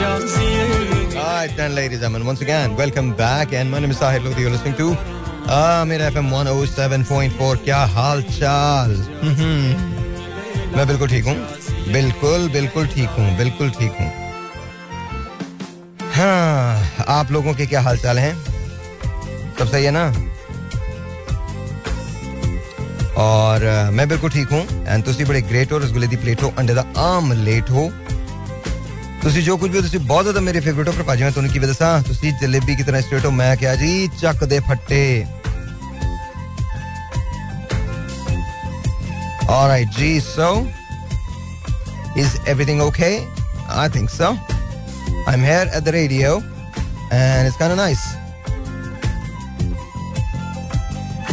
Then, ladies and gentlemen, once again, welcome back. And my name is Sahil Lodi. You're listening to uh, oh मैं बिल्कुल ठीक हूँ। बिल्कुल बिल्कुल ठीक हूँ बिल्कुल ठीक हूँ। हाँ आप लोगों के क्या हाल चाल हैं? सब सही है ना? और मैं बिल्कुल ठीक हूँ। एंड तुसी बड़े ग्रेट हो रसगुल्ले दी प्लेट हो अंडे द आम लेट हो। ਤੁਸੀਂ ਜੋ ਕੁਝ ਵੀ ਹੋ, ਤੁਸੀਂ ਬਹੁਤ ਜ਼ਿਆਦਾ ਮੇਰੇ ਫੇਵਰਿਟ ਹੋ ਪਰ ਭਾਜੀ ਮੈਂ ਤੁਹਾਨੂੰ ਕੀ ਦੱਸਾਂ ਤੁਸੀਂ ਜਲੇਬੀ ਕੀ ਤਰ੍ਹਾਂ ਸਟ੍ਰੇਟ ਹੋ ਮੈਂ ਕਿਹਾ ਜੀ ਚੱਕ ਦੇ ਫੱਟੇ Alright, G, so is everything okay? I think so. I'm here at the radio and it's kind of nice.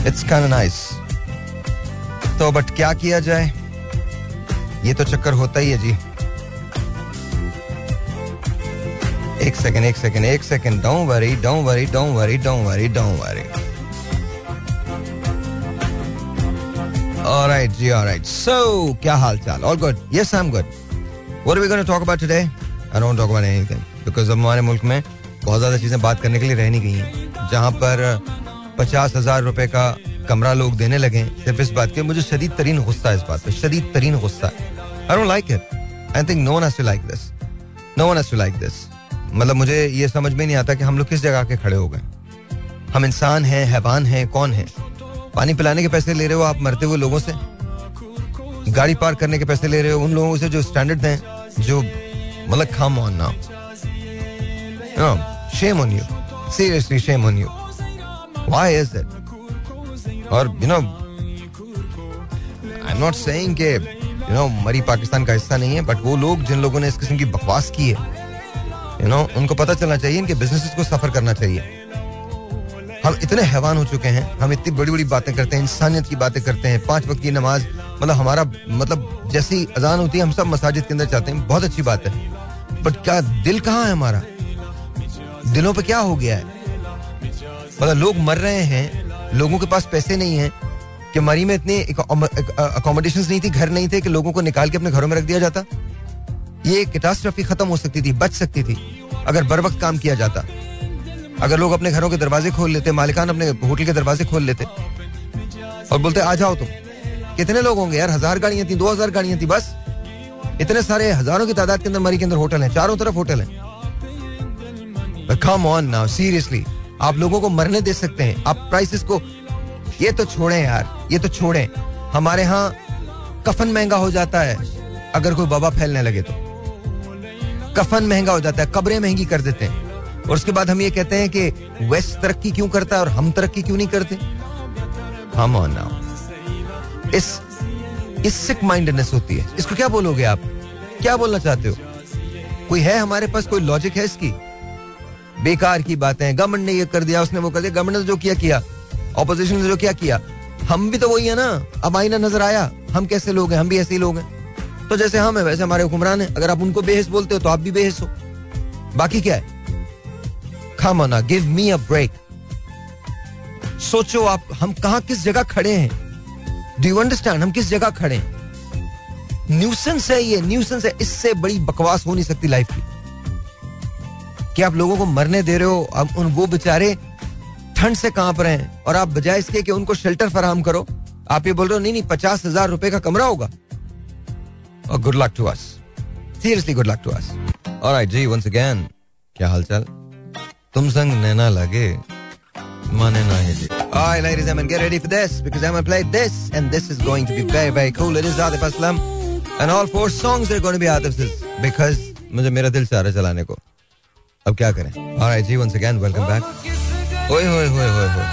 It's kind of nice. तो बट क्या किया जाए ये तो चक्कर होता ही है जी एक सेकंड एक सेकंड एक second don't worry don't worry don't worry don't worry don't worry Alright, जी, alright. So, क्या हाल चाल? All good. Yes, I'm good. What are we going to talk about today? I don't talk about anything because हमारे मुल्क में बहुत ज़्यादा चीज़ें बात करने के लिए रह नहीं गई हैं जहाँ पर पचास हज़ार रुपए का कमरा लोग देने लगे सिर्फ़ इस बात के मुझे शदीद तरीन गुस्सा है इस बात पे शदीद तरीन गुस्सा I don't like it I think no one has to like this no one has to like this मतलब मुझे ये समझ में नहीं आता कि हम लोग किस जगह के खड़े हो गए। हम इंसान हैं, हैवान हैं, कौन हैं? पानी पिलाने के पैसे ले रहे हो आप मरते हुए लोगों से? गाड़ी पार्क करने के पैसे ले रहे हो उन लोगों से जो स्टैंडर्ड हैं, जो मतलब come on now shame on you seriously shame on you why is that और you know I am not saying you know Murree Pakistan का हिस्सा नहीं है बट वो लोग जिन लोगों ने इस किस्म की बकवास की है यू नो उनको पता चलना चाहिए, इनके बिजनेसेस को सफ़र करना चाहिए। हम इतने हैवान हो चुके हैं, हम इतनी बड़ी बड़ी बातें करते हैं, इंसानियत की बातें करते हैं, पाँच वक्त की नमाज़ मतलब हमारा मतलब जैसी अजान होती है, हम सब मसाजिद के अंदर जाते हैं, बहुत अच्छी बात है। बट क्या दिल कहाँ है हमारा? दिलों पे क्या हो गया है? मतलब लोग मर रहे हैं, लोगों के पास पैसे नहीं है, कि मरी में इतने अकोमोडेशन नहीं थी, घर नहीं थे, कि लोगों को निकाल के अपने घरों में रख दिया जाता? ये कैटास्ट्रफी खत्म हो सकती थी, बच सकती थी, अगर बर वक्त काम किया जाता। अगर लोग अपने घरों के दरवाजे खोल लेते, मालिकान अपने होटल के दरवाजे खोल लेते, और बोलते, आ जाओ तुम। कितने लोग होंगे यार? हज़ार गाड़ियाँ थी, दो हज़ार गाड़ियाँ थी, बस। इतने सारे हज़ारों की तादाद के अंदर मरी के अंदर होटल हैं, चारों तरफ़ होटल हैं। कम ऑन नाउ सीरियसली आप लोगों को मरने दे सकते हैं। आप प्राइसेस को, ये तो छोड़ें यार, ये तो छोड़ें। हमारे यहाँ कफन महँगा हो जाता है, अगर कोई बाबा फैलने लगे तो। कफन महँगा हो जाता है, कब्रें महँगी कर देते हैं। और उसके बाद हम ये कहते हैं कि वेस्ट तरक्की क्यों करता है और हम तरक्की क्यों नहीं करते? हम ऑन नाउ इस इस सिक माइंडनेस होती है। इसको क्या बोलोगे आप? क्या बोलना चाहते हो? कोई है हमारे पास? कोई लॉजिक है इसकी? बेकार की बातें गवर्नमेंट ने ये कर दिया, उसने वो कर दिया। गवर्नमेंट ने जो किया किया। ऑपोजिशन ने जो किया किया। हम भी तो वही है ना। अब आईना नज़र आया। हम कैसे लोग हैं? हम भी ऐसे ही लोग हैं। तो जैसे हम है वैसे हमारे हुक्मरान है। अगर आप उनको बेहस बोलते हो तो आप भी बेहस हो। बाकी क्या है? Now, give me a break. सोचो आप हम कहा किस जगह खड़े हैं? डू यू अंडरस्टैंड हम किस जगह खड़े हैं? न्यूसेंस है ये न्यूसेंस है। इससे बड़ी बकवास हो नहीं सकती लाइफ की। कि आप लोगों को मरने दे रहे हो अब उन वो बेचारे ठंड से काँप रहे हैं? और आप बजाय इसके कि उनको शेल्टर फराहम करो। आप ये बोल रहे हो नहीं नहीं पचास हज़ार रुपए का कमरा होगा। और good luck to us seriously good luck to us alright ji once again क्या हालचाल तुम संग नैना लगे माने ना है जी Alright ladies and gentlemen get ready for this because I'm gonna play this and this is going to be very very cool it is Atif Aslam and all four songs are going to be Atif's because मुझे मेरा दिल चाह रहा है चलाने को अब क्या करें Alright जी once again welcome back ओए होए होए होए होए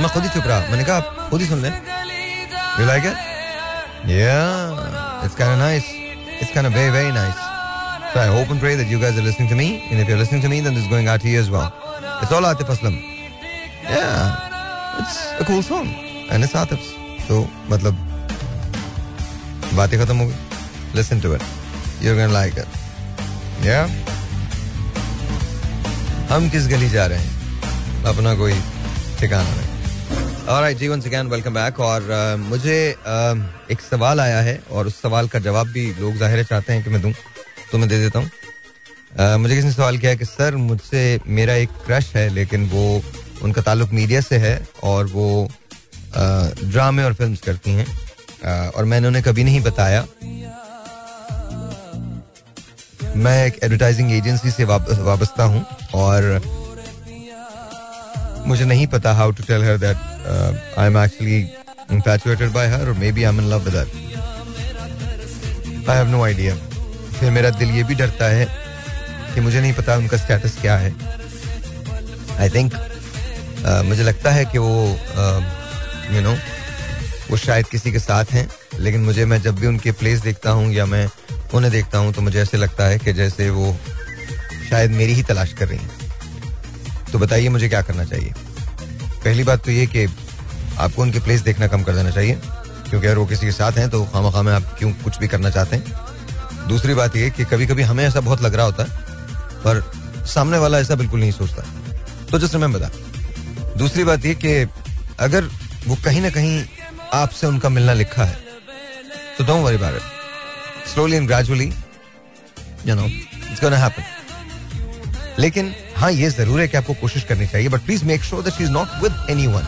मैं खुद ही चुप रहा मैंने कहा आप खुद ही सुन लें You like it? Yeah it's kind of nice it's kind of very very nice So I hope and pray that you guys are listening to me. And if you're listening to me, then this is going out to you as well. It's all Atif Aslam. Yeah. It's a cool song. And it's Atif's. So, मतलब बातें खत्म हो गई Listen to it. You're gonna like it. Yeah? हम किस गली जा रहे हैं अपना कोई ठिकाना नहीं Alright, जी once again welcome back. और uh, मुझे uh, एक सवाल आया है और उस सवाल का जवाब भी लोग ज़ाहिर चाहते हैं कि मैं दूँ तो मैं दे देता हूँ। Uh, मुझे किसी ने सवाल किया कि सर मुझसे मेरा एक क्रश है लेकिन वो उनका ताल्लुक मीडिया से है और वो ड्रामे और फिल्म्स करती हैं। और मैंने उन्हें कभी नहीं बताया। मैं एक एडवर्टाइजिंग एजेंसी से वाबस्ता हूँ और मुझे नहीं पता how to tell her that I am actually infatuated by her or maybe I'm in love with her. I have no idea. फिर मेरा दिल ये भी डरता है कि मुझे नहीं पता उनका स्टेटस क्या है आई थिंक uh, मुझे लगता है कि वो you uh, know you know, वो शायद किसी के साथ हैं लेकिन मुझे मैं जब भी उनके प्लेस देखता हूँ या मैं उन्हें देखता हूँ तो मुझे ऐसे लगता है कि जैसे वो शायद मेरी ही तलाश कर रही हैं तो बताइए मुझे क्या करना चाहिए। पहली बात तो ये कि आपको उनके प्लेस देखना कम कर देना चाहिए, क्योंकि अगर वो किसी के साथ हैं तो खामा खामे आप क्यों कुछ भी करना चाहते हैं। दूसरी बात यह कि कभी कभी हमें ऐसा बहुत लग रहा होता है पर सामने वाला ऐसा बिल्कुल नहीं सोचता। तो जैसे मैं बता, दूसरी बात यह कि अगर वो कहीं ना कहीं आपसे उनका मिलना लिखा है तो don't worry about it slowly and gradually you know it's gonna happen लेकिन हाँ ये ज़रूर है कि आपको कोशिश करनी चाहिए but please make sure that she is not with any one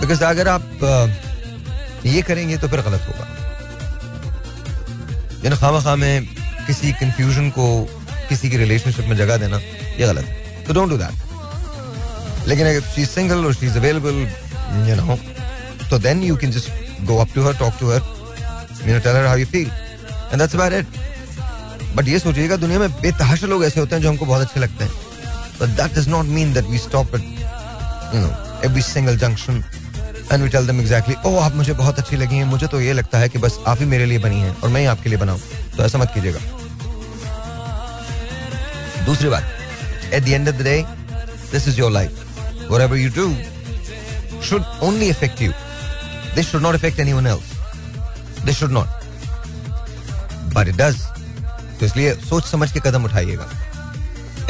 because अगर आप ये करेंगे तो फिर गलत होगा। यानी खामा खा में किसी कंफ्यूजन को किसी की रिलेशनशिप में जगह देना, ये गलत है। तो डोंट डू दैट लेकिन अगर शी सिंगल और she is available you know तो then you can just go up to her talk to her you know tell her how you feel and that's about it but ये सोचिएगा, दुनिया में बेतहाशा लोग ऐसे होते हैं जो हमको बहुत अच्छे लगते हैं। But that does not mean that we stop it you know every single junction and we tell them exactly oh आप मुझे बहुत अच्छी लगी हैं, मुझे तो ये लगता है कि बस आप ही मेरे लिए बनी हैं और मैं ही आपके लिए बनाऊँ। तो ऐसा मत कीजिएगा। दूसरी बात at the end of the day this is your life whatever you do should only affect you. This should not affect anyone else. This should not. But it does. तो इसलिए सोच समझ के कदम उठाइएगा।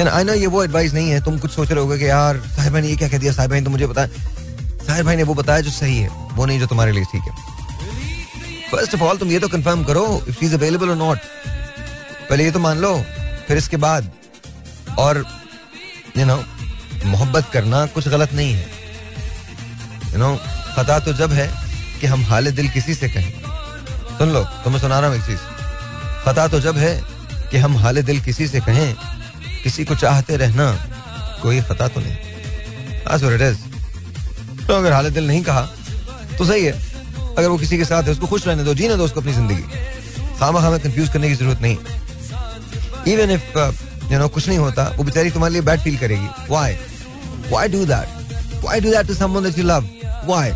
आई नो ये वो advice नहीं है। तुम कुछ सोच रहे होगे कि यार, साहिब भाई ने ये क्या कह दिया? साहिब ने तो मुझे बताया। है साहिर भाई ने वो बताया जो सही है, वो नहीं जो तुम्हारे लिए ठीक है। फ़र्स्ट ऑफ़ ऑल तुम ये तो कंफर्म करो इफ़ इज़ अवेलेबल और नॉट पहले ये तो मान लो, फिर इसके बाद। और यू नो मोहब्बत करना कुछ गलत नहीं है। यू नो खता तो जब है कि हम हाल दिल किसी से कहें। सुन लो, तुम्हें सुना रहा हूँ एक चीज़। खता तो जब है कि हम हाल दिल किसी से कहें किसी को चाहते रहना कोई खता तो नहीं. तो अगर हालत दिल नहीं कहा तो सही है। अगर वो किसी के साथ है, उसको खुश रहने दो, जीने दो उसको अपनी ज़िंदगी। खामा खामा कंफ्यूज करने की ज़रूरत नहीं। इवन इफ़ यू नो कुछ नहीं होता, वो बेचारी तुम्हारे लिए बैड फील करेगी। Why why do that why do that to someone that you love why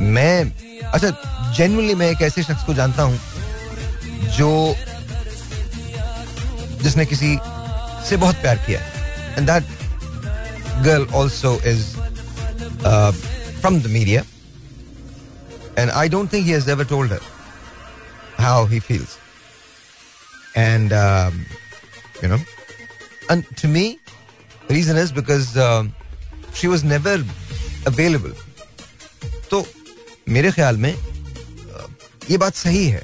मैं अच्छा जेन्युइनली मैं एक ऐसे शख्स को जानता हूँ, जो जिसने किसी से बहुत प्यार किया and that girl also is from the media and I don't think he's ever told how he feels and you know and to me reason is because she was never available तो मेरे ख्याल में uh, ये बात सही है।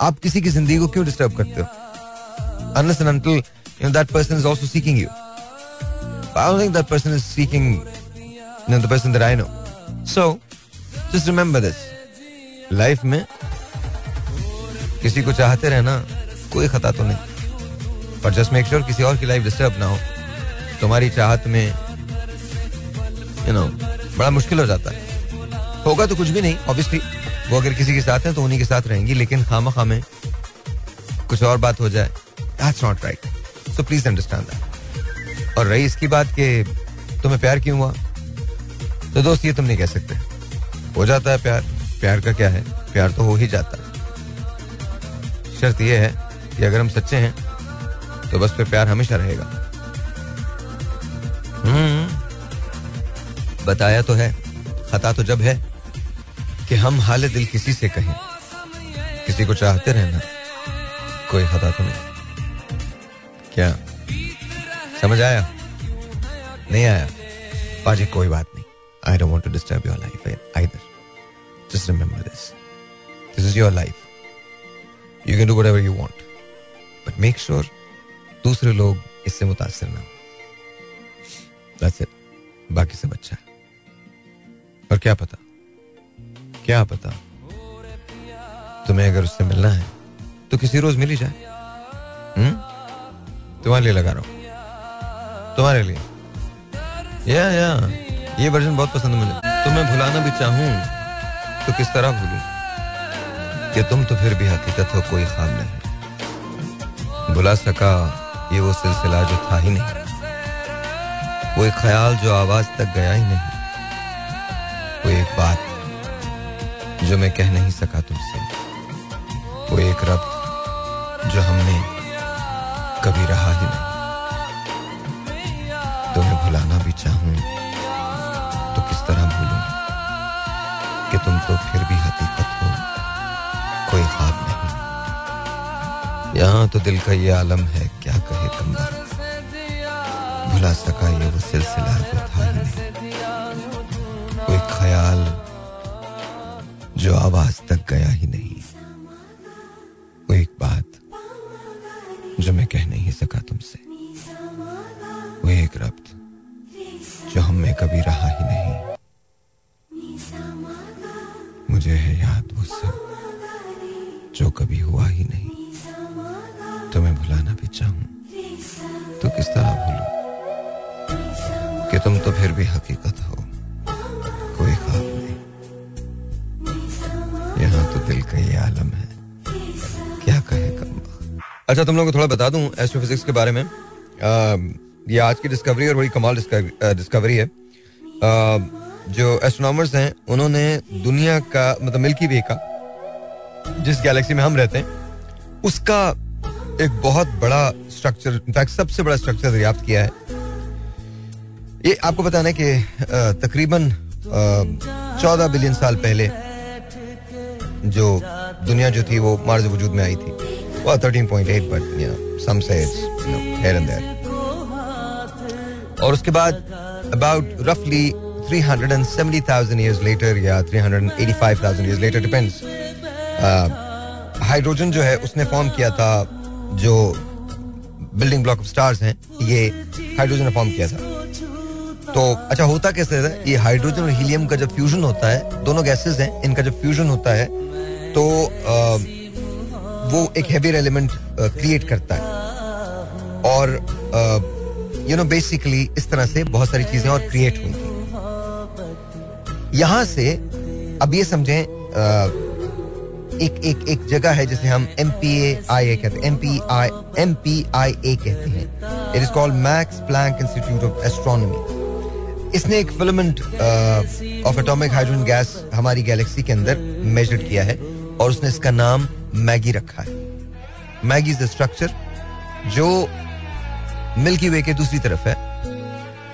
आप किसी की ज़िंदगी को क्यों डिस्टर्ब करते हो? Unless and until you know that person is also seeking you But I don't think that person is seeking you know, the person that I know. So, just remember this. Life में किसी को चाहते रहना कोई खता तो नहीं पर जस्ट मेक श्योर किसी और की लाइफ डिस्टर्ब ना हो तुम्हारी चाहत में यू नो बड़ा मुश्किल हो जाता है होगा तो कुछ भी नहीं ऑब्वियसली वो अगर किसी के साथ है तो उन्हीं के साथ रहेंगी लेकिन खामा खामे कुछ और बात हो जाए that's not right so please understand that और रही इसकी बात कि तुम्हें प्यार क्यों हुआ? तो दोस्त, ये तुम नहीं कह सकते। हो जाता है प्यार। प्यार का क्या है? प्यार तो हो ही जाता है। शर्त यह है कि अगर हम सच्चे हैं तो बस फिर प्यार हमेशा रहेगा। हम्म। बताया तो है, खता तो जब है कि हम हाल दिल किसी से कहें। किसी को चाहते रहना, कोई खता तो नहीं। क्या? समझ आया? नहीं आया? पाजी कोई बात नहीं। I don't to disturb your life either just remember this this is your life you can do whatever you want but make sure दूसरे लोग इससे मुतासर ना हो. बाकी सब अच्छा है। और क्या पता? क्या पता? तुम्हें अगर उससे मिलना है तो किसी रोज मिल ही जाए। हम्म? तुम्हारे लिए लगा रहा हूँ। तुम्हारे लिए। या या ये वर्जन बहुत पसंद है मुझे। तुम्हें भुलाना भी चाहूँ तो किस तरह भूलूं? कि तुम तो फिर भी हकीकत हो, कोई ख्वाब नहीं भुला सका, ये वो सिलसिला जो था ही नहीं। वो एक ख्याल जो आवाज़ तक गया ही नहीं। वो एक बात जो मैं कह नहीं सका तुमसे। वो एक रब जो हमने कभी रहा ही नहीं। तुम्हें भुलाना भी चाहूँ तो किस तरह भूलू कि तुम तो फिर भी हकीकत हो, कोई खाब नहीं। यहाँ तो दिल का ये आलम है, क्या कहे कम्बा भुला सका ये वो सिलसिला ये आलम है। क्या कहे कम अच्छा तुम लोगों को थोड़ा बता दूँ एस्ट्रोफिजिक्स के बारे में। ये आज की डिस्कवरी और बड़ी कमाल डिस्कवरी है। आ, जो एस्ट्रोनॉमर्स हैं उन्होंने दुनिया का मतलब मिल्की वे का जिस गैलेक्सी में हम रहते हैं उसका एक बहुत बड़ा स्ट्रक्चर इनफैक्ट सबसे बड़ा स्ट्रक्चर दरियाफ्त किया है। ये आपको बताना है कि तकरीबन चौदह बिलियन साल पहले जो दुनिया जो थी वो मार्ज वजूद में आई थी। वो thirteen point eight but some से हेयर एंड देयर और उसके बाद अबाउट रफली 370,000 years later या 385,000 years later depends. हाइड्रोजन जो है उसने फॉर्म किया था जो बिल्डिंग ब्लॉक ऑफ़ स्टार्स हैं ये हाइड्रोजन ने फॉर्म किया था। तो अच्छा होता कैसे है? ये हाइड्रोजन और हीलियम का जब फ्यूजन होता है दोनों गैसेस हैं इनका जब फ्यूजन होता है तो वो एक हेवियर एलिमेंट क्रिएट करता है। और यू नो बेसिकली इस तरह से बहुत सारी चीज़ें और क्रिएट हुई थी यहाँ से, अब ये समझें एक एक एक जगह है जिसे हम M P A I A कहते हैं। M P I M P I A कहते हैं। It is called Max Planck Institute of Astronomy इसने एक filament of atomic hydrogen gas हमारी गैलेक्सी के अंदर मेजर किया है। और उसने इसका नाम मैगी रखा है। मैगी इज़ स्ट्रक्चर जो मिल्की वे के दूसरी तरफ़ है।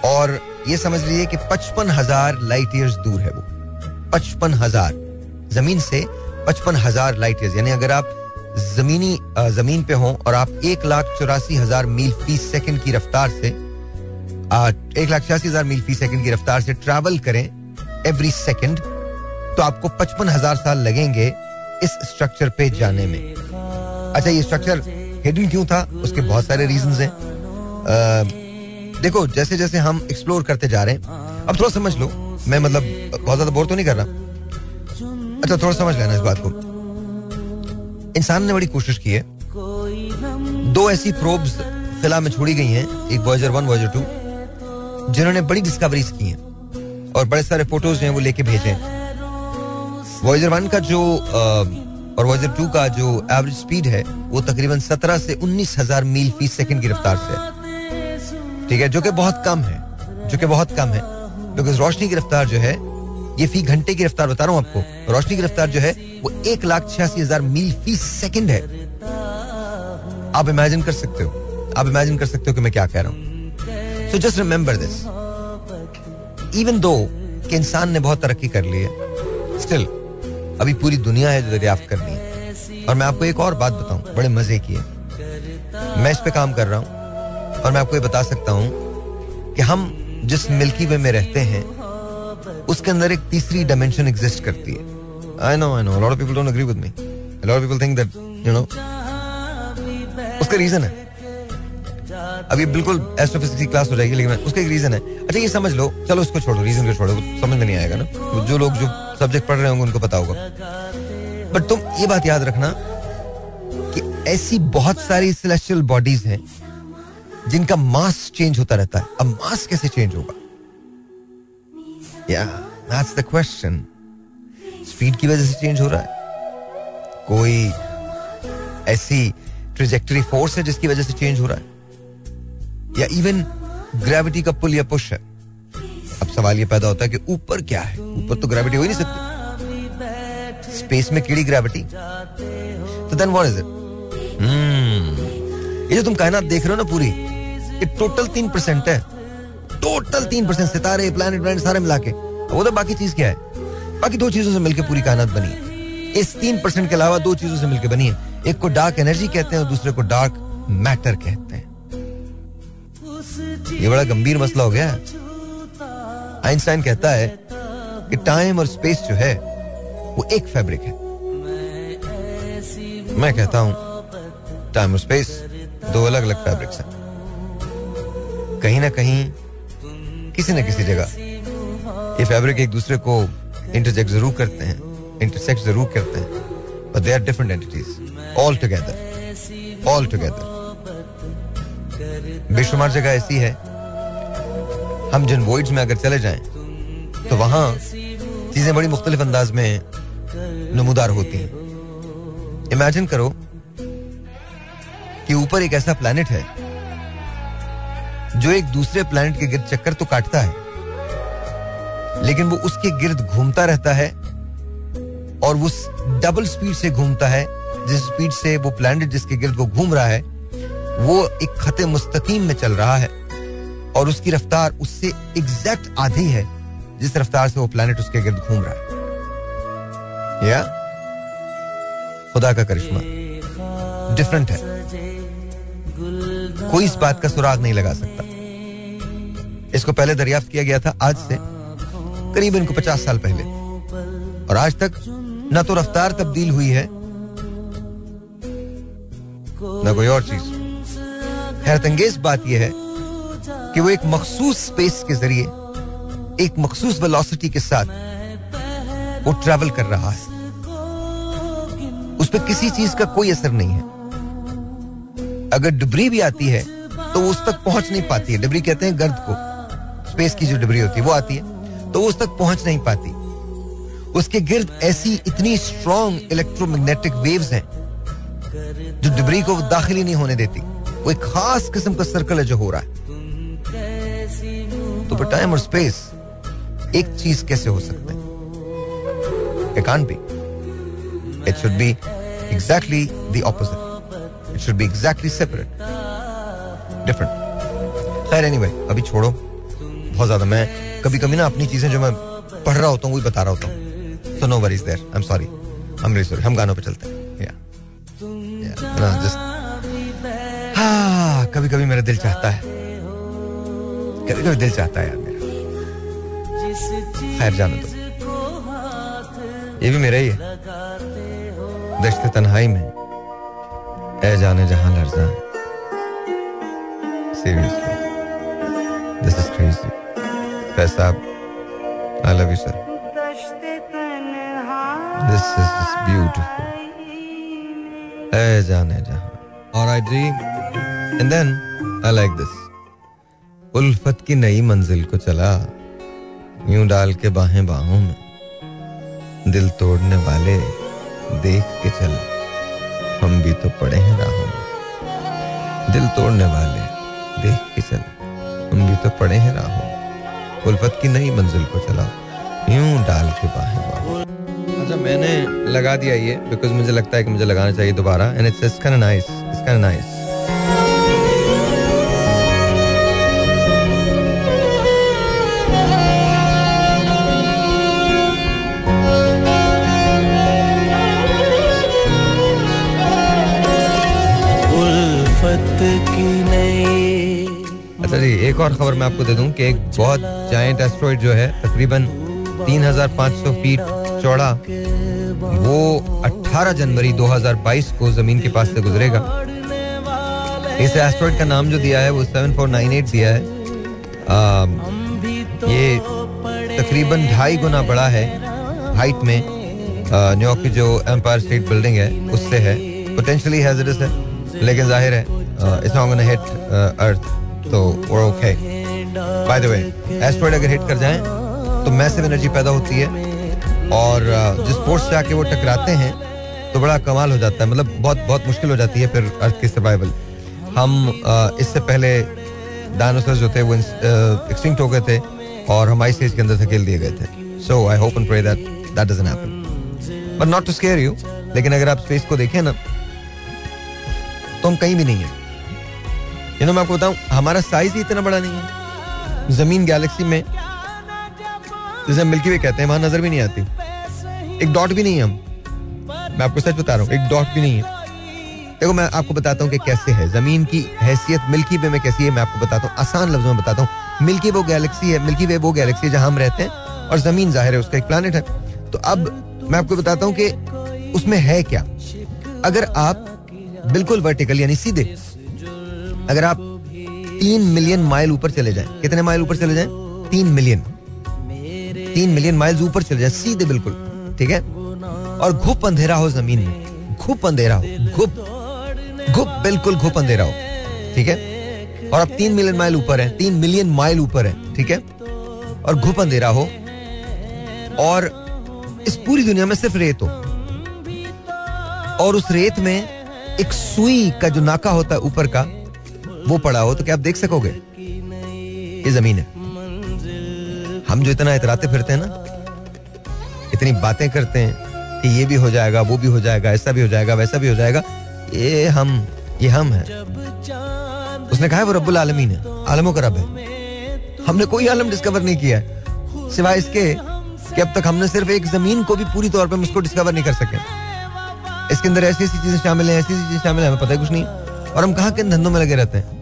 और ये समझ लीजिए कि पचपन हज़ार लाइट ईयर्स दूर है वो। पचपन हज़ार। ज़मीन से पचपन हज़ार लाइट ईयर्स यानी अगर आप जमीनी ज़मीन पे हों और आप एक लाख चौरासी हज़ार मील फ़ी सेकंड की रफ्तार से एक लाख छियासी हज़ार मील फ़ी सेकंड की रफ्तार से ट्रैवल करें एवरी सेकंड तो आपको पचपन हज़ार साल लगेंगे इस स्ट्रक्चर पे जाने में। अच्छा ये स्ट्रक्चर हिडन क्यों था? उसके बहुत सारे रीजन हैं। देखो जैसे जैसे हम एक्सप्लोर करते जा रहे हैं, अब थोड़ा समझ लो, मैं मतलब बहुत ज़्यादा बोर तो नहीं कर रहा। अच्छा थोड़ा समझ लेना इस बात को। इंसान ने बड़ी कोशिश की है। दो ऐसी प्रोब्स फिला में छोड़ी गई हैं, एक वॉयजर वन वॉयजर टू जिन्होंने बड़ी डिस्कवरीज की हैं, और बड़े सारे फ़ोटोज़ हैं वो लेके भेजे वॉयजर वन का जो और वॉयजर टू का जो एवरेज स्पीड है, वो तकरीबन सत्रह से उन्नीस हज़ार मील फ़ी सेकंड की रफ्तार से ठीक है? जो कि बहुत कम है। जो कि बहुत कम है। बिकॉज़ रोशनी की रफ्तार जो है, ये फ़ी घंटे की रफ्तार बता रहा हूँ आपको। रोशनी की रफ्तार जो है, वो एक लाख छियासी हज़ार मील फ़ी सेकेंड है। आप इमेजिन कर सकते हो। आप इमेजिन कर सकते हो कि मैं क्या कह रहा हूँ। So just remember this even दो इंसान ने बहुत तरक्की कर ली है स्टिल अभी पूरी दुनिया है जो दरियाफ्त करनी है। और मैं आपको एक और बात बताऊँ, बड़े मज़े की है। मैं इस पे काम कर रहा हूँ, और मैं आपको ये बता सकता हूँ कि हम जिस मिल्की वे में रहते हैं, उसके अंदर एक तीसरी डायमेंशन एग्जिस्ट करती है। I know I know lot of people don't agree with me lot of people think that you know उसका रीजन है। अभी बिल्कुल एस्ट्रोफिजिक्स की क्लास हो जाएगी, लेकिन उसका एक रीजन है। अच्छा ये समझ लो। चलो उसको छोड़ो रीजन को छोड़ो। समझ में नहीं आएगा ना। जो लोग जो सब्जेक्ट पढ़ रहे होंगे, उनको पता होगा। बट तुम ये बात याद रखना कि ऐसी बहुत सारी सेलेस्टियल बॉडीज हैं, जिनका मास चेंज होता रहता है। अब मास कैसे चेंज होगा? या दैट्स द क्वेश्चन स्पीड की वजह से चेंज हो रहा है। कोई ऐसी ट्रिजेक्टरी फोर्स है जिसकी वजह से चेंज हो रहा है? या इवन ग्रेविटी का पुल या पुश है। अब सवाल ये पैदा होता है कि ऊपर क्या है? ऊपर तो ग्रेविटी हो ही नहीं सकती। स्पेस में कीड़ी ग्रेविटी तो देन व्हाट इज़ इट ये जो तुम कायनात देख रहे हो ना पूरी, ये टोटल तीन परसेंट है। टोटल तीन परसेंट सितारे प्लानिट सारे मिला के। वो तो बाकी चीज़ क्या है? बाकी दो चीज़ों से मिलकर पूरी कायनात बनी है। इस तीन परसेंट के अलावा दो चीज़ों से मिलकर बनी है। एक को डार्क एनर्जी कहते हैं और दूसरे को डार्क मैटर कहते हैं। ये बड़ा गंभीर मसला हो गया आइंस्टाइन कहता है कि टाइम और स्पेस जो है, वो एक फैब्रिक है। मैं कहता हूँ, टाइम और स्पेस दो अलग अलग फैब्रिक्स हैं। कहीं ना कहीं, किसी ना किसी जगह, ये फैब्रिक एक दूसरे को इंटरजेक्ट ज़रूर करते हैं इंटरसेक्ट ज़रूर करते हैं but they are different entities all together all together बेशुमार जगह ऐसी है, हम जिन वॉइड्स में अगर चले जाएँ तो वहाँ चीज़ें बड़ी मुख्तलिफ़ अंदाज में नमूदार होती हैं। इमेजिन करो कि ऊपर एक ऐसा प्लेनेट है, जो एक दूसरे प्लेनेट के गिर्द चक्कर तो काटता है, लेकिन वो उसके गिर्द घूमता रहता है और वो डबल स्पीड से घूमता है, जिस स्पीड से वो प्लेनेट जिसके गिर्द वो घूम रहा है वो एक खत मुस्तकीम में चल रहा है और उसकी रफ्तार उससे एग्जैक्ट आधी है, जिस रफ्तार से वो प्लेनेट उसके गिर्द घूम रहा है। या? खुदा का करिश्मा। डिफरेंट है। कोई इस बात का सुराग नहीं लगा सकता। इसको पहले दरियाफ्त किया गया था आज से करीबन को पचास साल पहले। और आज तक ना तो रफ्तार तब्दील हुई है, ना कोई और चीज़। हैरतंगेज बात यह है कि वो एक मखसूस स्पेस के ज़रिए, एक मखसूस वेलोसिटी के साथ वो ट्रैवल कर रहा है। उस पर किसी चीज़ का कोई असर नहीं है। अगर डिब्री भी आती है तो उस तक पहुँच नहीं पाती है। डिब्री कहते हैं गर्द को। स्पेस की जो डिब्री होती है, वो आती है तो उस तक पहुँच नहीं पाती। उसके गिर्द ऐसी इतनी स्ट्रॉन्ग इलेक्ट्रोमैग्नेटिक वेव्स हैं, जो डिब्री को दाखिल ही नहीं होने देती। एक खास किस्म का सर्कल है जो हो रहा है। तो पर टाइम और स्पेस एक चीज़ कैसे हो सकते हैं? It can't be. It should be exactly the opposite. It should be exactly separate. Different. खैर anyway, अभी छोड़ो। बहुत ज़्यादा मैं कभी कभी ना अपनी चीज़ें जो मैं पढ़ रहा होता हूँ वही बता रहा होता हूँ। So no worries there I am sorry I am sorry हम गानों पे चलते हैं। या ना जस्ट हाँ कभी कभी मेरा दिल चाहता है। कभी कभी दिल चाहता है यार मेरा। खैर, जाने दो। ये भी मेरा ही है। दश्त तन्हाई में। ए जाने जहाँ लर्जा सीरियसली दिस इज़ क्रेजी साहब I love you sir this is beautiful ए जाने जहाँ। और I dream and then I like this उल्फत की नई मंजिल को चला, यूँ डाल के बाहें बाहों में। दिल तोड़ने वाले देख के चल, हम भी तो पड़े हैं राहों में। दिल तोड़ने वाले देख के चल, हम भी तो पड़े हैं राहों में। उल्फत की नई मंजिल को चला, यूँ डाल के बाहें बाहों अच्छा मैंने लगा दिया ये बिकॉज़ मुझे लगता है कि मुझे लगाना चाहिए दोबारा and it's it's nice it's nice अच्छा जी एक और खबर मैं आपको दे दूँ कि एक बहुत जायंट एस्ट्रॉइड जो है तकरीबन 3,500 फीट चौड़ा वो 18 जनवरी 2022 को ज़मीन के पास से गुजरेगा। इस एस्ट्रॉइड का नाम जो दिया है वो 7498 दिया है। आ, ये तकरीबन ढाई गुना बड़ा है हाइट में। न्यूयॉर्क की जो एम्पायर स्टेट बिल्डिंग है उससे है। पोटेंशियली हैजरस है लेकिन ज़ाहिर है it's not gonna hit Earth तो वो okay by the way asteroid अगर हिट कर जाए तो मैसिव एनर्जी पैदा होती है। और जिस फोर्स से आके वो टकराते हैं तो बड़ा कमाल हो जाता है। मतलब बहुत बहुत मुश्किल हो जाती है फिर अर्थ की सर्वाइवल हम इससे पहले डायनासोर जो थे, वो एक्सटिंक्ट हो गए थे और हम आइस एज के अंदर धकेल दिए गए थे। So I hope and pray that that doesn't happen but not to scare you लेकिन अगर आप स्पेस को देखें ना तो हम कहीं भी नहीं है। यू नो मैं आपको बताऊँ, हमारा साइज़ ही इतना बड़ा नहीं है। ज़मीन गैलेक्सी में, जैसे मिल्की वे कहते हैं, वहाँ नज़र भी नहीं आती। एक डॉट भी नहीं है हम। मैं आपको सच बता रहा हूँ, एक डॉट भी नहीं है। देखो, मैं आपको बताता हूँ कि कैसे है। ज़मीन की हैसियत मिल्की वे में कैसी है, मैं आपको बताता हूँ, आसान लफ्जों में बताता हूँ। मिल्की वो गैलेक्सी है मिल्की वे वो गैलेक्सी है जहाँ हम रहते हैं, और ज़मीन ज़ाहिर है, उसका एक प्लानट है। तो अब मैं आपको बताता हूँ कि उसमें है क्या। अगर आप बिल्कुल वर्टिकल यानी सीधे अगर आप तीन मिलियन माइल ऊपर चले जाएँ, कितने माइल ऊपर चले जाएँ? तीन मिलियन। तीन मिलियन माइल ऊपर चले जाएँ, सीधे बिल्कुल, ठीक है? और घुप अंधेरा हो ज़मीन में, घुप अंधेरा हो, घुप घुप, बिल्कुल घुप अंधेरा हो, ठीक है? और अब तीन मिलियन माइल ऊपर है, तीन मिलियन माइल ऊपर है, ठीक है? और घुप अंधेरा हो, और इस पूरी दुनिया में सिर्फ़ रेत हो, और उस रेत में एक सुई का जो नाका होता है ऊपर का वो पड़ा हो तो क्या आप देख सकोगे? ये ज़मीन है। हम जो इतना इतराते फिरते हैं ना, इतनी बातें करते हैं कि ये भी हो जाएगा, वो भी हो जाएगा, ऐसा भी हो जाएगा, वैसा भी हो जाएगा, ये हम ये हम है। उसने कहा है वो रब्बुल आलमीन है, आलमों का रब है। हमने कोई आलम डिस्कवर नहीं किया है, सिवाय इसके कि अब तक हमने सिर्फ़ एक ज़मीन को भी पूरी तौर पर उसको डिस्कवर नहीं कर सके। इसके अंदर ऐसी ऐसी चीज़ें शामिल हैं ऐसी ऐसी चीज़ें शामिल है, हमें पता ही कुछ नहीं। और हम कहा किन धंधों में लगे रहते हैं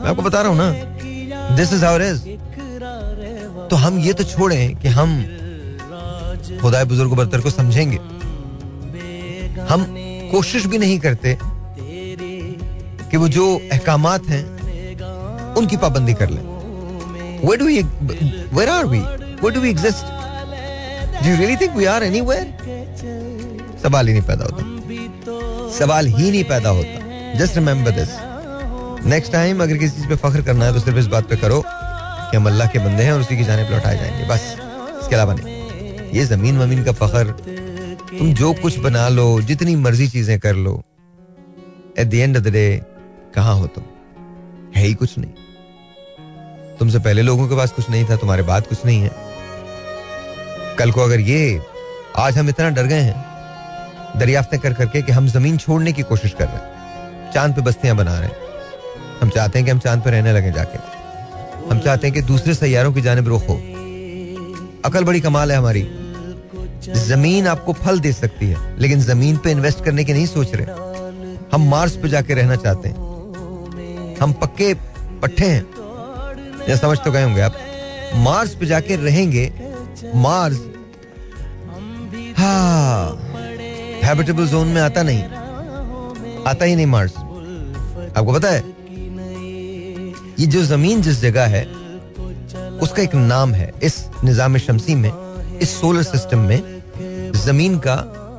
मैं आपको बता रहा हूँ ना दिस इज़ आवर इज़ तो हम ये तो छोड़े कि हम खुदाए बुज़ुर्ग बरतर को समझेंगे हम कोशिश भी नहीं करते कि वो जो अहकाम हैं, उनकी पाबंदी कर लें where are we? Where do we exist? Do you really think we are anywhere? सवाल ही नहीं पैदा होता सवाल ही नहीं पैदा होता just remember this next time अगर किसी चीज़ पे फख्र करना है तो सिर्फ़ इस बात पे करो कि हम अल्लाह के बंदे हैं और उसी की जाने लौटाए जाएँगे। बस, इसके अलावा नहीं। ये ज़मीन वमीन का फख्र, तुम जो कुछ बना लो, जितनी मर्ज़ी चीज़ें कर लो at the end of the day कहाँ हो तुम? है ही कुछ नहीं। तुमसे पहले लोगों के पास कुछ नहीं था, तुम्हारे बाद कुछ नहीं है। कल को अगर ये, आज हम इतना डर गए हैं, दरियाफ्तें कर करके कि हम ज़मीन छोड़ने की कोशिश कर रहे हैं। चाँद पे बस्तियाँ बना रहे हैं। हम चाहते हैं कि हम चाँद पे रहने लगे जाके। हम चाहते हैं कि दूसरे सैारों की जानब रुख हो। अकल बड़ी कमाल है हमारी। ज़मीन आपको फल दे सकती है, लेकिन ज़मीन पे इन्वेस्ट करने की नहीं सोच रहे। हम मार्स पे जाके रहना चाहते हैं। हम पक्के पट्टे हैं। या समझ तो गए होंगे आप। मार्स पे जाके रहेंगे। मार्स। हैबिटेबल जोन में आता नहीं। आता ही नहीं मार्स। आपको पता है, ये जो ज़मीन जिस जगह है, उसका एक नाम है, इस निज़ाम शमसी में, इस सोलर सिस्टम में, ज़मीन का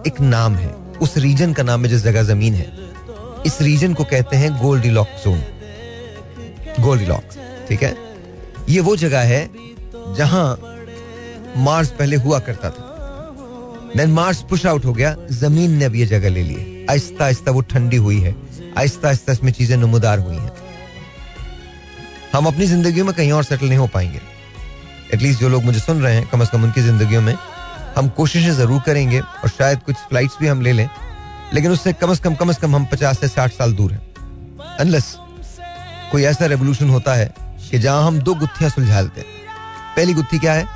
एक नाम है, उस रीजन का नाम है जिस जगह ज़मीन है। इस रीजन को कहते हैं Goldilocks zone. Goldilocks ठीक है? ये वो जगह है, जहाँ मार्स पहले हुआ करता था। देन मार्स पुश आउट हो गया, ज़मीन ने अब ये जगह ले ली आहिस्ता आहिस्ता वो ठंडी हुई है। आहिस्ता आहिस्ता इसमें चीज़ें नमदार हुई हैं। हम अपनी ज़िंदगी में कहीं और सेटल नहीं हो पाएँगे। एटलीस्ट जो लोग मुझे सुन रहे हैं, कम अज कम उनकी ज़िंदगी में, हम कोशिशें ज़रूर करेंगे और शायद कुछ फ्लाइट्स भी हम ले लें, लेकिन उससे कम अज कम कम अज कम हम पचास से साठ साल दूर हैं। अनलेस कोई ऐसा रेवोल्यूशन होता है कि जहाँ हम दो गुत्थियाँ सुलझा लेते हैं पहली गुत्थी क्या है?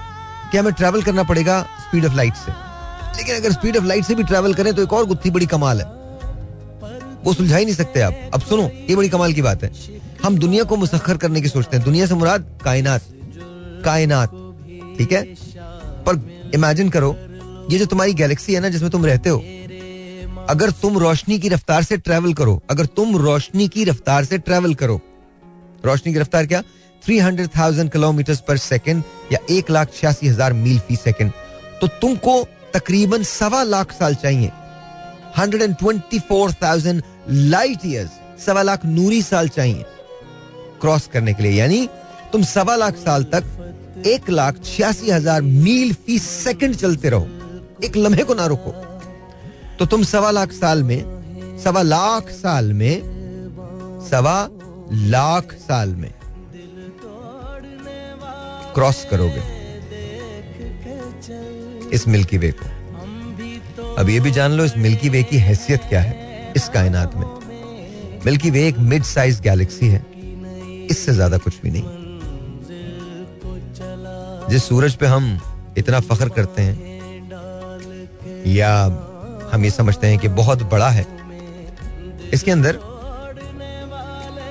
कि हमें ट्रैवल करना पड़ेगा स्पीड ऑफ़ लाइट से। लेकिन अगर स्पीड ऑफ़ लाइट से भी ट्रैवल करें तो एक और गुत्थी बड़ी कमाल है। वो सुलझा ही नहीं सकते आप। अब सुनो, ये बड़ी कमाल की बात है। हम दुनिया को मुसखर करने की सोचते हैं। दुनिया से मुराद, कायनात। कायनात, ठीक है? पर इमेजिन करो, ये जो तुम्हारी गैलेक्सी है ना, जिसमें तुम रहते हो, अगर तुम रोशनी की रफ्तार से ट्रेवल करो, अगर तुम रोशनी की रफ्तार से ट्रेवल करो, रोशनी की रफ्तार क्या? Three hundred thousand kilometer per second या एक लाख छियासी हज़ार मील फ़ी सेकेंड तो तुमको तकरीबन सवा लाख साल चाहिए। Hundred and twenty four thousand light years सवा लाख नूरी साल चाहिए। क्रॉस करने के लिए, यानी तुम सवा लाख साल तक एक लाख छियासी हज़ार मील फ़ी सेकंड चलते रहो। एक लम्हे को ना रुको। तो तुम सवा लाख साल में, सवा लाख साल में, सवा लाख साल में क्रॉस करोगे। इस मिल्की वे को। अब ये भी जान लो, इस मिल्की वे की हैसियत क्या है इस कायनात में। मिल्की वे एक मिड साइज़ गैलेक्सी है, इससे ज़्यादा कुछ भी नहीं। जिस सूरज पे हम इतना फख्र करते हैं, या हम ये समझते हैं कि बहुत बड़ा है, इसके अंदर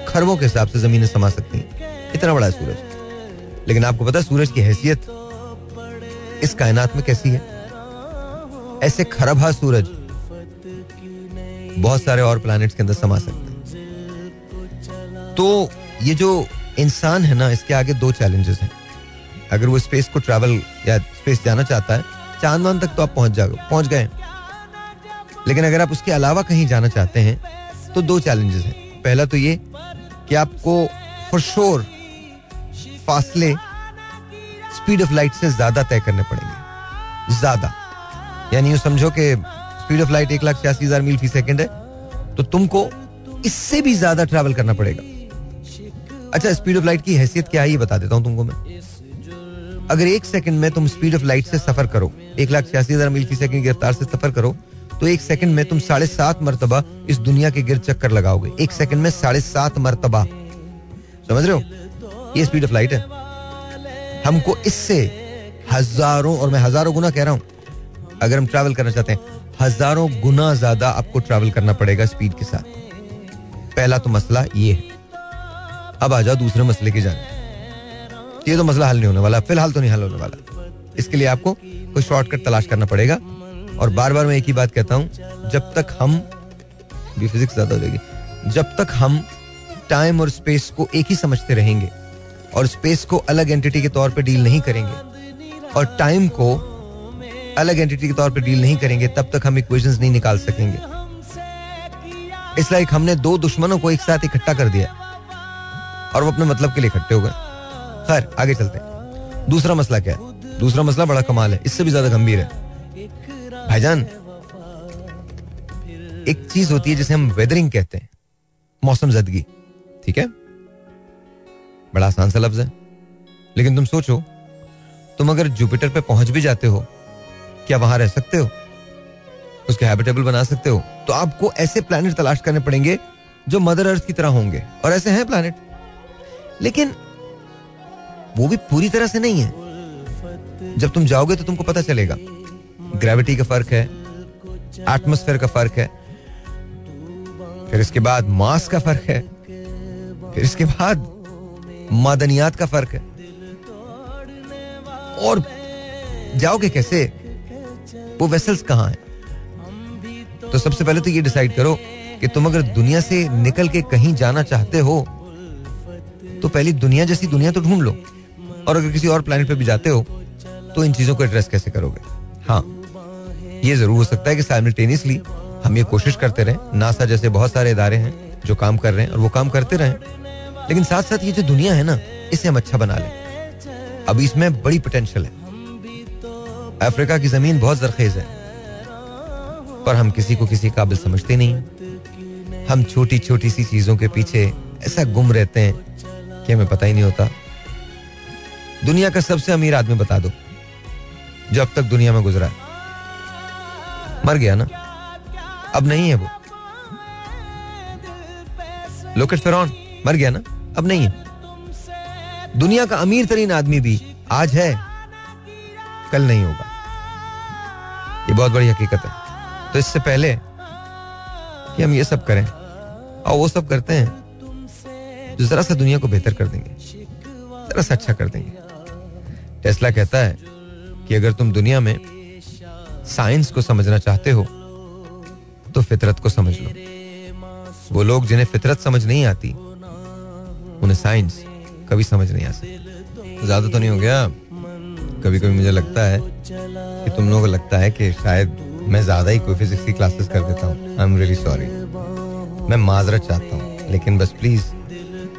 खरबों के हिसाब से जमीनें समा सकती हैं। इतना बड़ा है सूरज। लेकिन आपको पता है, सूरज की हैसियत इस कायनात में कैसी है? ऐसे खरबा सूरज, बहुत सारे और प्लैनेट्स के अंदर समा सकते हैं। तो ये जो इंसान है ना, इसके आगे दो चैलेंजेस हैं। अगर वो स्पेस को ट्रैवल या स्पेस जाना चाहता है चाँद वान तक तो आप पहुँच जाओगे पहुँच गए। लेकिन अगर आप उसके अलावा कहीं जाना चाहते हैं तो दो चैलेंजेस हैं। पहला तो ये कि आपको फॉर फासले स्पीड ऑफ़ लाइट से ज़्यादा तय करने पड़ेंगे। ज़्यादा। यानी यूँ समझो कि स्पीड ऑफ़ लाइट एक लाख छियासी हज़ार मील फ़ी सेकेंड है तो तुमको इससे भी ज़्यादा ट्रैवल करना पड़ेगा। अच्छा स्पीड ऑफ़ लाइट की हैसियत क्या है, ये बता देता हूँ तुमको मैं। अगर एक सेकंड में तुम स्पीड ऑफ़ लाइट से सफ़र करो, एक लाख छियासी हज़ार मील फ़ी सेकंड की रफ्तार से सफ़र करो तो एक सेकंड में तुम साढ़े सात मरतबा इस दुनिया के गिर चक्कर लगाओगे। एक सेकंड में साढ़े सात मरतबा। समझ रहे हो? ये स्पीड ऑफ़ लाइट है। हमको इससे हज़ारों, और मैं हज़ारों गुना कह रहा हूँ अगर हम ट्रैवल करना चाहते हैं, हज़ारों गुना ज़्यादा आपको ट्रैवल करना पड़ेगा स्पीड के साथ। पहला तो मसला ये है। अब आ जाओ दूसरे मसले की जाने। ये तो मसला हल नहीं होने वाला, फ़िलहाल तो नहीं हल होने वाला। इसके लिए आपको कोई शॉर्टकट तलाश करना पड़ेगा। और बार बार मैं एक ही बात कहता हूँ, जब तक हम भी फिजिक्स ज़्यादा हो जाएगी, जब तक हम टाइम और स्पेस को एक ही समझते रहेंगे और स्पेस को अलग एंटिटी के तौर पर डील नहीं करेंगे, और टाइम को अलग एंटिटी के तौर पे डील नहीं करेंगे, तब तक हम इक्वेशंस नहीं निकाल सकेंगे। इस लाइक हमने दो दुश्मनों को एक साथ इकट्ठा कर दिया और वो अपने मतलब के लिए इकट्ठे हो गए। खैर, आगे चलते हैं। दूसरा मसला क्या है? दूसरा मसला बड़ा कमाल है। इससे भी ज़्यादा गंभीर है। भाईजान, एक चीज़ होती है जिसे हम वेदरिंग कहते हैं। मौसम जदगी, ठीक है? बड़ा आसान सा लफ्ज है। लेकिन तुम सोचो, तुम अगर जुपिटर पे पहुँच भी जाते हो क्या वहाँ रह सकते हो? उसके हैबिटेबल बना सकते हो। तो आपको ऐसे प्लैनेट तलाश करने पड़ेंगे, जो मदर अर्थ की तरह होंगे। और ऐसे हैं प्लैनेट लेकिन, वो भी पूरी तरह से नहीं है। जब तुम जाओगे तो तुमको पता चलेगा। ग्रेविटी का फ़र्क है। एटमोस्फेयर का फ़र्क है। फिर इसके बाद मास का फ़र्क है। फिर इसके बाद मादनियात का फ़र्क है। और जाओगे कैसे? वो वेसल्स कहाँ हैं? तो सबसे पहले तो ये डिसाइड करो कि तुम अगर दुनिया से निकल के कहीं जाना चाहते हो तो पहली दुनिया जैसी दुनिया तो ढूंढ लो। और अगर किसी और प्लेनेट पे भी जाते हो तो इन चीज़ों को एड्रेस कैसे करोगे? हाँ ये ज़रूर हो सकता है कि साइमल्टेनियसली हम ये कोशिश करते रहें। नासा जैसे बहुत सारे इदारे हैं जो काम कर रहे हैं और वो काम करते रहें। लेकिन साथ साथ ये जो दुनिया है ना, इसे हम अच्छा बना लें। अभी इसमें बड़ी पोटेंशियल है। अफ्रीका की ज़मीन बहुत जरखेज है, पर हम किसी को किसी काबिल समझते नहीं। हम छोटी छोटी सी चीज़ों के पीछे ऐसा गुम रहते हैं कि हमें पता ही नहीं होता। दुनिया का सबसे अमीर आदमी बता दो, जो अब तक दुनिया में गुजरा है। मर गया ना? अब नहीं है वो। लोकेट फिरौन मर गया ना? अब नहीं है। दुनिया का अमीर तरीन आदमी भी आज है, कल नहीं होगा। बहुत बड़ी हकीकत है। तो इससे पहले कि हम ये सब करें, और वो सब करते हैं जो जरा सा दुनिया को बेहतर कर देंगे, जरा सा अच्छा कर देंगे। टेस्ला कहता है कि अगर तुम दुनिया में साइंस को समझना चाहते हो तो फितरत को समझ लो। वो लोग जिन्हें फितरत समझ नहीं आती, उन्हें साइंस कभी समझ नहीं आ सकती ज़्यादा तो नहीं हो गया? कभी कभी मुझे लगता है कि तुम लोगों को लगता है कि शायद मैं ज़्यादा ही कोई फिजिक्स की क्लासेस कर देता हूँ। आई एम रियली सॉरी मैं माजरत चाहता हूँ, लेकिन बस प्लीज़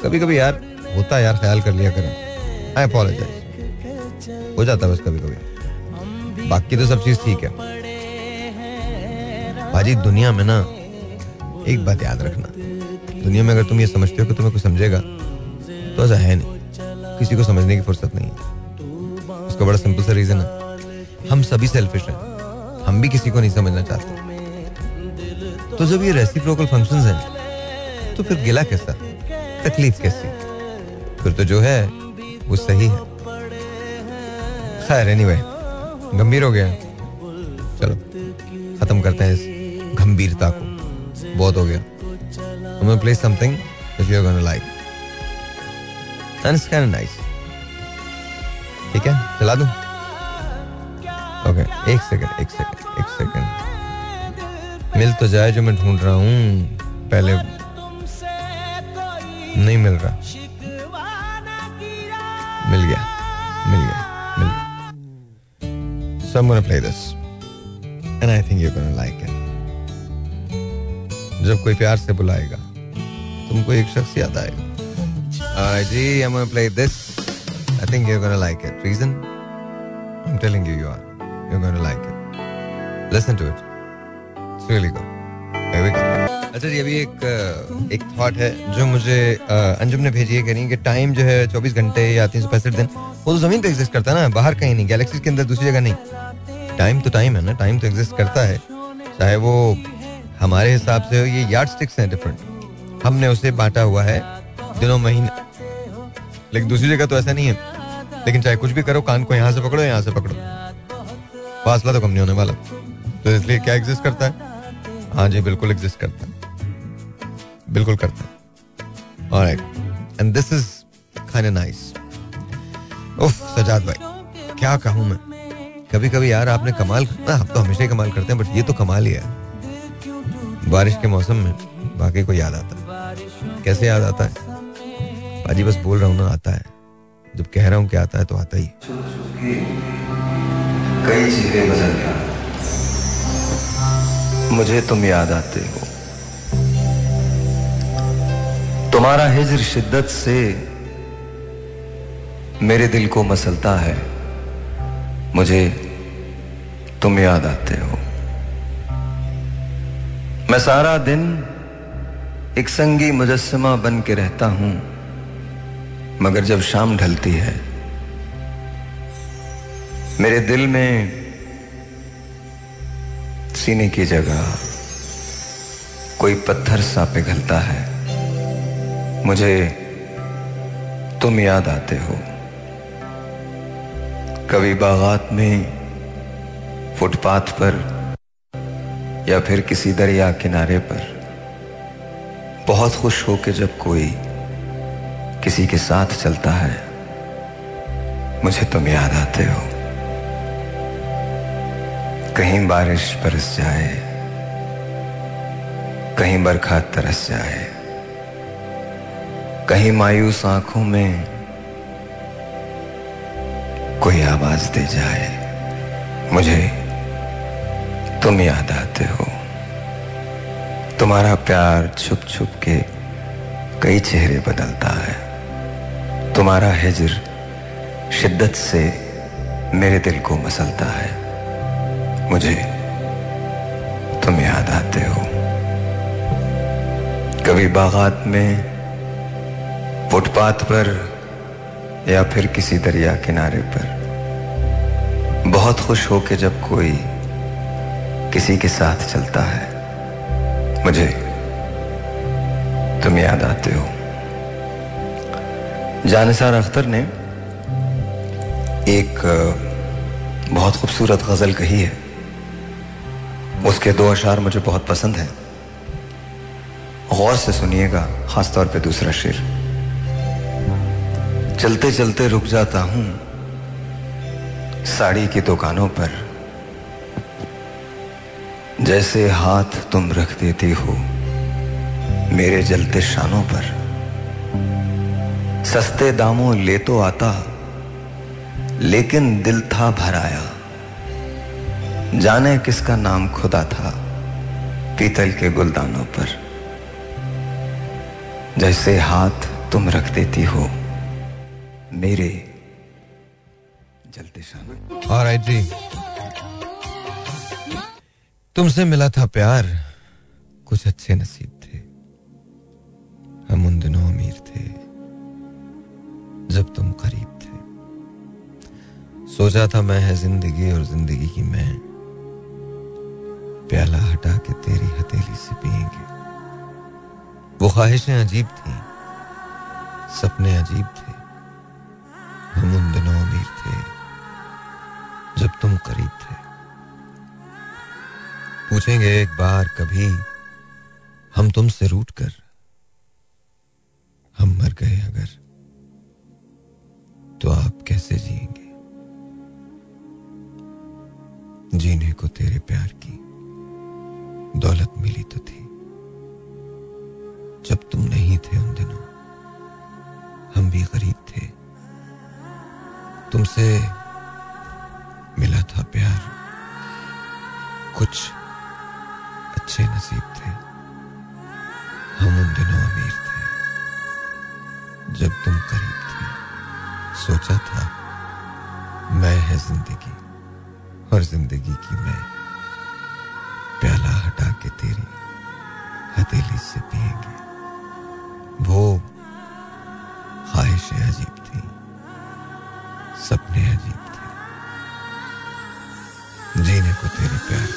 कभी कभी यार, होता है यार, ख्याल कर लिया करें। आई अपोलोजाइज हो जाता है बस कभी कभी बाकी तो सब चीज़ ठीक है। भाजी, दुनिया में ना, एक बात याद रखना। दुनिया में अगर तुम ये समझते हो कि तुम्हें कुछ समझेगा तो ऐसा है नहीं। किसी को समझने की फुर्सत नहीं है। उसका बड़ा सिंपल सा रीजन है। हम सभी सेल्फिश हैं। हम भी किसी को नहीं समझना चाहते। तो जब ये रेसिप्रोकल फ़ंक्शंस हैं तो फिर गिला कैसा? तकलीफ़ कैसी? फिर तो जो है, वो सही है। खैर एनीवे गंभीर हो गया। चलो, खत्म करते हैं इस गंभीरता को। बहुत हो गया। I'm gonna play something that you're gonna like. And it's. ठीक है? चला दूँ? ओके एक सेकंड एक सेकंड एक सेकंड मिल तो जाए जो मैं ढूंढ रहा हूँ पहले नहीं मिल रहा। मिल गया मिल गया मिल गया। I'm gonna play this and I think you're gonna like it. जब कोई प्यार से बुलाएगा तुमको एक शख्स याद आएगा। Alright, ji I'm gonna play this. I think you're gonna like it. Reason? I'm telling you, you are. You're gonna like it. Listen to it. It's really good. Here we go. अच्छा जी अभी एक एक thought है जो मुझे अंजुम ने भेजी है कह रही है कि टाइम जो है 24 घंटे या तीन सौ पैंसठ दिन वो तो ज़मीन पे एग्जिस्ट करता है ना बाहर कहीं नहीं गैलेक्सी के अंदर दूसरी जगह नहीं टाइम तो टाइम है ना टाइम तो एग्जिस्ट करता है चाहे वो हमारे हिसाब से ये यार्ड स्टिक्स हैं डिफरेंट हमने उसे बांटा हुआ है दिनों महीने लेकिन दूसरी जगह तो ऐसा नहीं है लेकिन चाहे कुछ भी करो, कान को यहाँ से पकड़ो, यहाँ से पकड़ो। फासला तो कम नहीं होने वाला। तो इसलिए क्या एग्जिस्ट करता है? हाँ जी, बिल्कुल एग्जिस्ट करता है। बिल्कुल करता है। Alright and this is kind nice उफ सजाद भाई, क्या कहूँ मैं? कभी कभी यार आपने कमाल ना आप तो हमेशा ही कमाल करते हैं बट ये तो कमाल ही है। बारिश के मौसम में बाकी को याद आता है। कैसे याद आता है? पाजी बस बोल रहा हूँ ना, आता है। जब कह रहा हूँ कि आता है तो आता ही। कई चेहरे बदल गया। मुझे तुम याद आते हो। तुम्हारा हिजर शिद्दत से मेरे दिल को मसलता है। मुझे तुम याद आते हो। मैं सारा दिन एक संगी मुजस्मा बन के रहता हूँ। मगर जब शाम ढलती है, मेरे दिल में सीने की जगह कोई पत्थर सा पिघलता है। मुझे तुम याद आते हो। कभी बागात में फुटपाथ पर या फिर किसी दरिया किनारे पर बहुत खुश हो के जब कोई किसी के साथ चलता है। मुझे तुम याद आते हो। कहीं बारिश बरस जाए, कहीं बरखा तरस जाए, कहीं मायूस आँखों में कोई आवाज़ दे जाए। मुझे तुम याद आते हो। तुम्हारा प्यार छुप छुप के कई चेहरे बदलता है। तुम्हारा हिजर शिद्दत से मेरे दिल को मसलता है। मुझे तुम याद आते हो। कभी बागात में, फुटपाथ पर, या फिर किसी दरिया किनारे पर। बहुत खुश होके जब कोई किसी के साथ चलता है, मुझे तुम याद आते हो। जानिसार अख्तर ने एक बहुत खूबसूरत गज़ल कही है। उसके दो अशार मुझे बहुत पसंद हैं। गौर से सुनिएगा, खासतौर पे दूसरा शेर। चलते चलते रुक जाता हूँ, साड़ी की दुकानों पर। जैसे हाथ तुम रख देती हो, मेरे जलते शानों पर। सस्ते दामों ले तो आता, लेकिन दिल था भराया। जाने किसका नाम खुदा था पीतल के गुलदानों पर। जैसे हाथ तुम रख देती हो, मेरे जलते और जी। तुमसे मिला था प्यार, कुछ अच्छे नसीब थे। हम उन दिनों जब तुम करीब थे। सोचा था मैं है ज़िंदगी और ज़िंदगी की मैं। प्याला हटा के तेरी हथेली से पिएँगे। वो ख्वाहिशें अजीब थी, सपने अजीब थे। हम उन दिनों अमीर थे, जब तुम करीब थे। पूछेंगे एक बार कभी, हम तुमसे रूट कर, हम मर गए अगर। तो आप कैसे जिएँगे? जीने को तेरे प्यार की दौलत मिली तो थी। जब तुम नहीं थे उन दिनों, हम भी गरीब थे। तुमसे मिला था प्यार। कुछ अच्छे नसीब थे। हम उन दिनों अमीर थे, जब तुम करीब थे। सोचा था मैं है ज़िंदगी और ज़िंदगी की मैं प्याला हटा के तेरी हथेली से पिएँगे वो ख्वाहिशें अजीब थी, सपने अजीब थे। जीने को तेरे प्यार